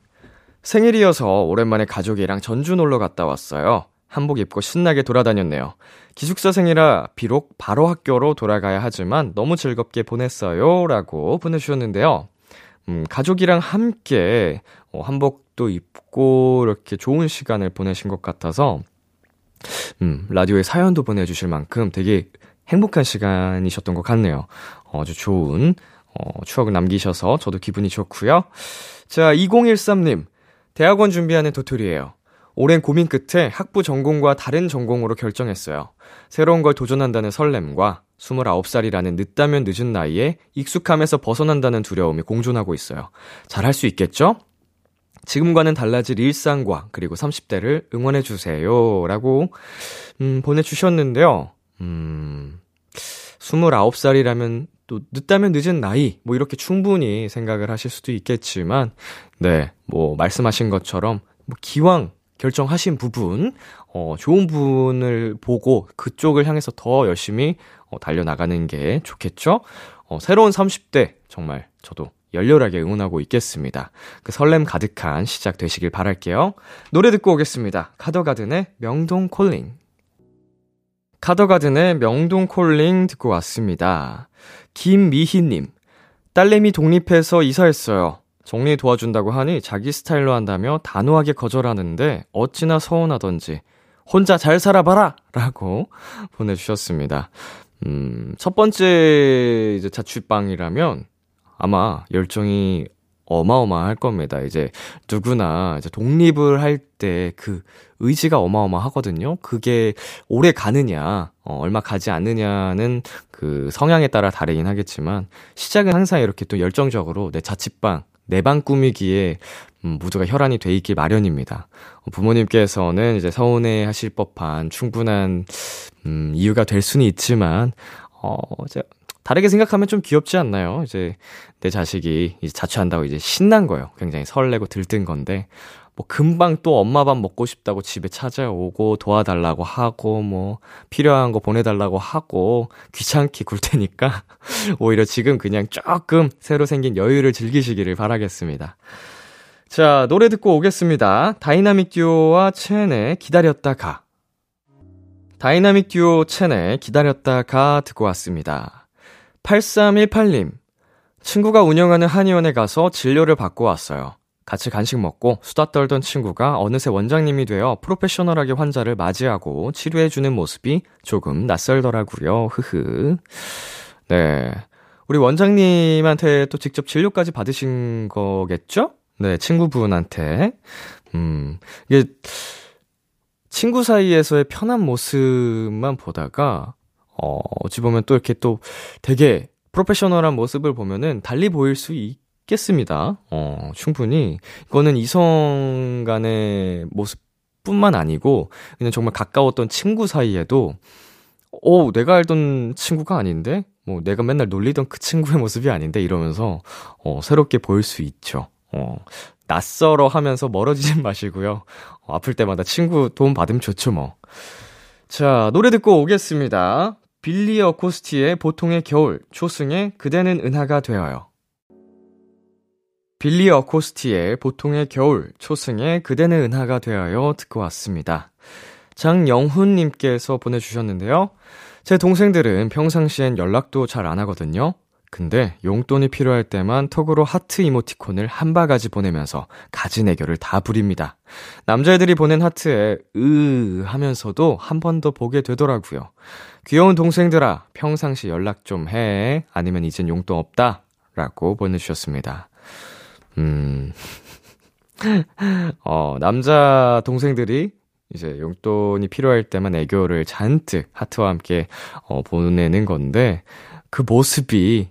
생일이어서 오랜만에 가족이랑 전주 놀러 갔다 왔어요. 한복 입고 신나게 돌아다녔네요. 기숙사 생이라 비록 바로 학교로 돌아가야 하지만 너무 즐겁게 보냈어요. 라고 보내주셨는데요. 음, 가족이랑 함께 어, 한복도 입고 이렇게 좋은 시간을 보내신 것 같아서 음, 라디오에 사연도 보내주실 만큼 되게 행복한 시간이셨던 것 같네요. 어, 아주 좋은 어, 추억을 남기셔서 저도 기분이 좋고요. 자, 2013님. 대학원 준비하는 도토리예요. 오랜 고민 끝에 학부 전공과 다른 전공으로 결정했어요. 새로운 걸 도전한다는 설렘과 29살이라는 늦다면 늦은 나이에 익숙함에서 벗어난다는 두려움이 공존하고 있어요. 잘할 수 있겠죠? 지금과는 달라질 일상과 그리고 30대를 응원해 주세요. 라고, 음, 보내 주셨는데요. 음, 29살이라면 또 늦다면 늦은 나이, 뭐 이렇게 충분히 생각을 하실 수도 있겠지만, 네, 뭐 말씀하신 것처럼, 뭐 기왕 결정하신 부분, 어, 좋은 부분을 보고 그쪽을 향해서 더 열심히 어, 달려 나가는 게 좋겠죠? 어, 새로운 30대, 정말 저도 열렬하게 응원하고 있겠습니다. 그 설렘 가득한 시작 되시길 바랄게요. 노래 듣고 오겠습니다. 카더가든의 명동 콜링. 카더가든의 명동 콜링 듣고 왔습니다. 김미희님, 딸내미 독립해서 이사했어요. 정리 도와준다고 하니 자기 스타일로 한다며 단호하게 거절하는데 어찌나 서운하던지 혼자 잘 살아봐라! 라고 [laughs] 보내주셨습니다. 음, 첫 번째 이제 자취방이라면 아마 열정이 어마어마할 겁니다. 이제 누구나 이제 독립을 할 때 그 의지가 어마어마하거든요. 그게 오래 가느냐, 어, 얼마 가지 않느냐는 그 성향에 따라 다르긴 하겠지만 시작은 항상 이렇게 또 열정적으로 내 자취방, 내 방 꾸미기에 음, 모두가 혈안이 돼 있길 마련입니다. 어, 부모님께서는 이제 서운해 하실 법한 충분한 음, 이유가 될 수는 있지만 어, 다르게 생각하면 좀 귀엽지 않나요? 이제 내 자식이 이제 자취한다고 이제 신난 거예요. 굉장히 설레고 들뜬 건데 뭐 금방 또 엄마 밥 먹고 싶다고 집에 찾아오고 도와달라고 하고 뭐 필요한 거 보내달라고 하고 귀찮게 굴 테니까 [laughs] 오히려 지금 그냥 조금 새로 생긴 여유를 즐기시기를 바라겠습니다. 자, 노래 듣고 오겠습니다. 다이나믹 듀오와 첸의 기다렸다 가. 다이나믹 듀오 첸의 기다렸다 가 듣고 왔습니다. 8318님, 친구가 운영하는 한의원에 가서 진료를 받고 왔어요. 같이 간식 먹고 수다 떨던 친구가 어느새 원장님이 되어 프로페셔널하게 환자를 맞이하고 치료해주는 모습이 조금 낯설더라고요. 흐흐. 네. 우리 원장님한테 또 직접 진료까지 받으신 거겠죠? 네, 친구분한테. 음, 이게, 친구 사이에서의 편한 모습만 보다가, 어, 어찌 보면 또 이렇게 또 되게 프로페셔널한 모습을 보면은 달리 보일 수 있겠습니다. 어, 충분히. 이거는 이성 간의 모습 뿐만 아니고, 그냥 정말 가까웠던 친구 사이에도, 어, 내가 알던 친구가 아닌데? 뭐, 내가 맨날 놀리던 그 친구의 모습이 아닌데? 이러면서, 어, 새롭게 보일 수 있죠. 어, 낯설어 하면서 멀어지진 [laughs] 마시고요. 어, 아플 때마다 친구 도움 받으면 좋죠, 뭐. 자, 노래 듣고 오겠습니다. 빌리 어코스티의 보통의 겨울, 초승의 그대는 은하가 되어요. 빌리 어코스티의 보통의 겨울, 초승의 그대는 은하가 되어요 듣고 왔습니다. 장영훈님께서 보내주셨는데요. 제 동생들은 평상시엔 연락도 잘 안 하거든요. 근데 용돈이 필요할 때만 톡으로 하트 이모티콘을 한 바가지 보내면서 가진 애교를 다 부립니다. 남자애들이 보낸 하트에 으 하면서도 한 번 더 보게 되더라고요. 귀여운 동생들아, 평상시 연락 좀 해. 아니면 이젠 용돈 없다. 라고 보내주셨습니다. 음, [laughs] 어, 남자 동생들이 이제 용돈이 필요할 때만 애교를 잔뜩 하트와 함께 어, 보내는 건데, 그 모습이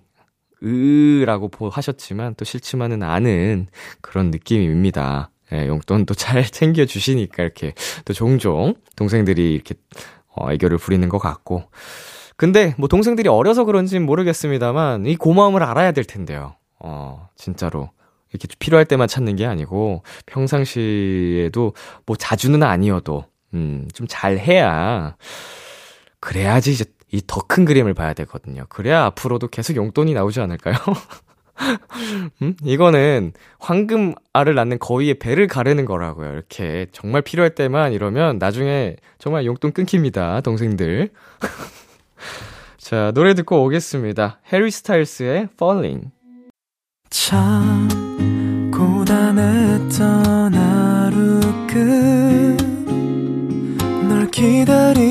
으라고 하셨지만 또 싫지만은 않은 그런 느낌입니다. 예, 용돈도 잘 [laughs] 챙겨주시니까 이렇게 또 종종 동생들이 이렇게 어, 애교를 부리는 것 같고. 근데 뭐 동생들이 어려서 그런지는 모르겠습니다만 이 고마움을 알아야 될 텐데요. 어, 진짜로. 이렇게 필요할 때만 찾는 게 아니고 평상시에도 뭐 자주는 아니어도 음, 좀 잘 해야 그래야지 이제 이 더 큰 그림을 봐야 되거든요. 그래야 앞으로도 계속 용돈이 나오지 않을까요? [laughs] 음? 이거는 황금 알을 낳는 거위의 배를 가르는 거라고요. 이렇게 정말 필요할 때만 이러면 나중에 정말 용돈 끊깁니다. 동생들. [laughs] 자, 노래 듣고 오겠습니다. 해리 스타일스의 Falling. 참 고단했던 하루 끝 널 기다리고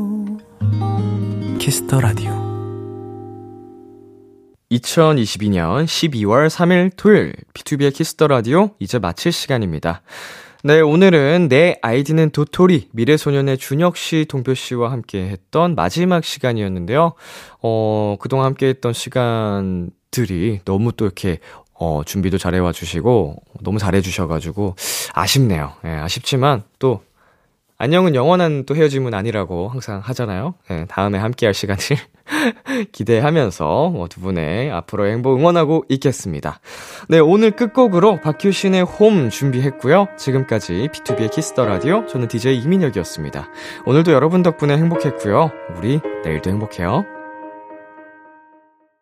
Kiss the Radio 2022년 12월 3일 토요일 B2B의 키스터 라디오 이제 마칠 시간입니다. 네, 오늘은 내 아이디는 도토리 미래소년의 준혁 씨, 동표 씨와 함께 했던 마지막 시간이었는데요. 어, 그동안 함께 했던 시간들이 너무 또 이렇게 어, 준비도 잘해와 주시고 너무 잘해 주셔가지고 아쉽네요. 예, 아쉽지만 또 안녕은 영원한 또 헤어짐은 아니라고 항상 하잖아요. 네, 다음에 함께 할 시간을 [laughs] 기대하면서 뭐 두 분의 앞으로의 행복 응원하고 있겠습니다. 네, 오늘 끝곡으로 박효신의 홈 준비했고요. 지금까지 B2B의 키스터 라디오 저는 DJ 이민혁이었습니다. 오늘도 여러분 덕분에 행복했고요. 우리 내일도 행복해요.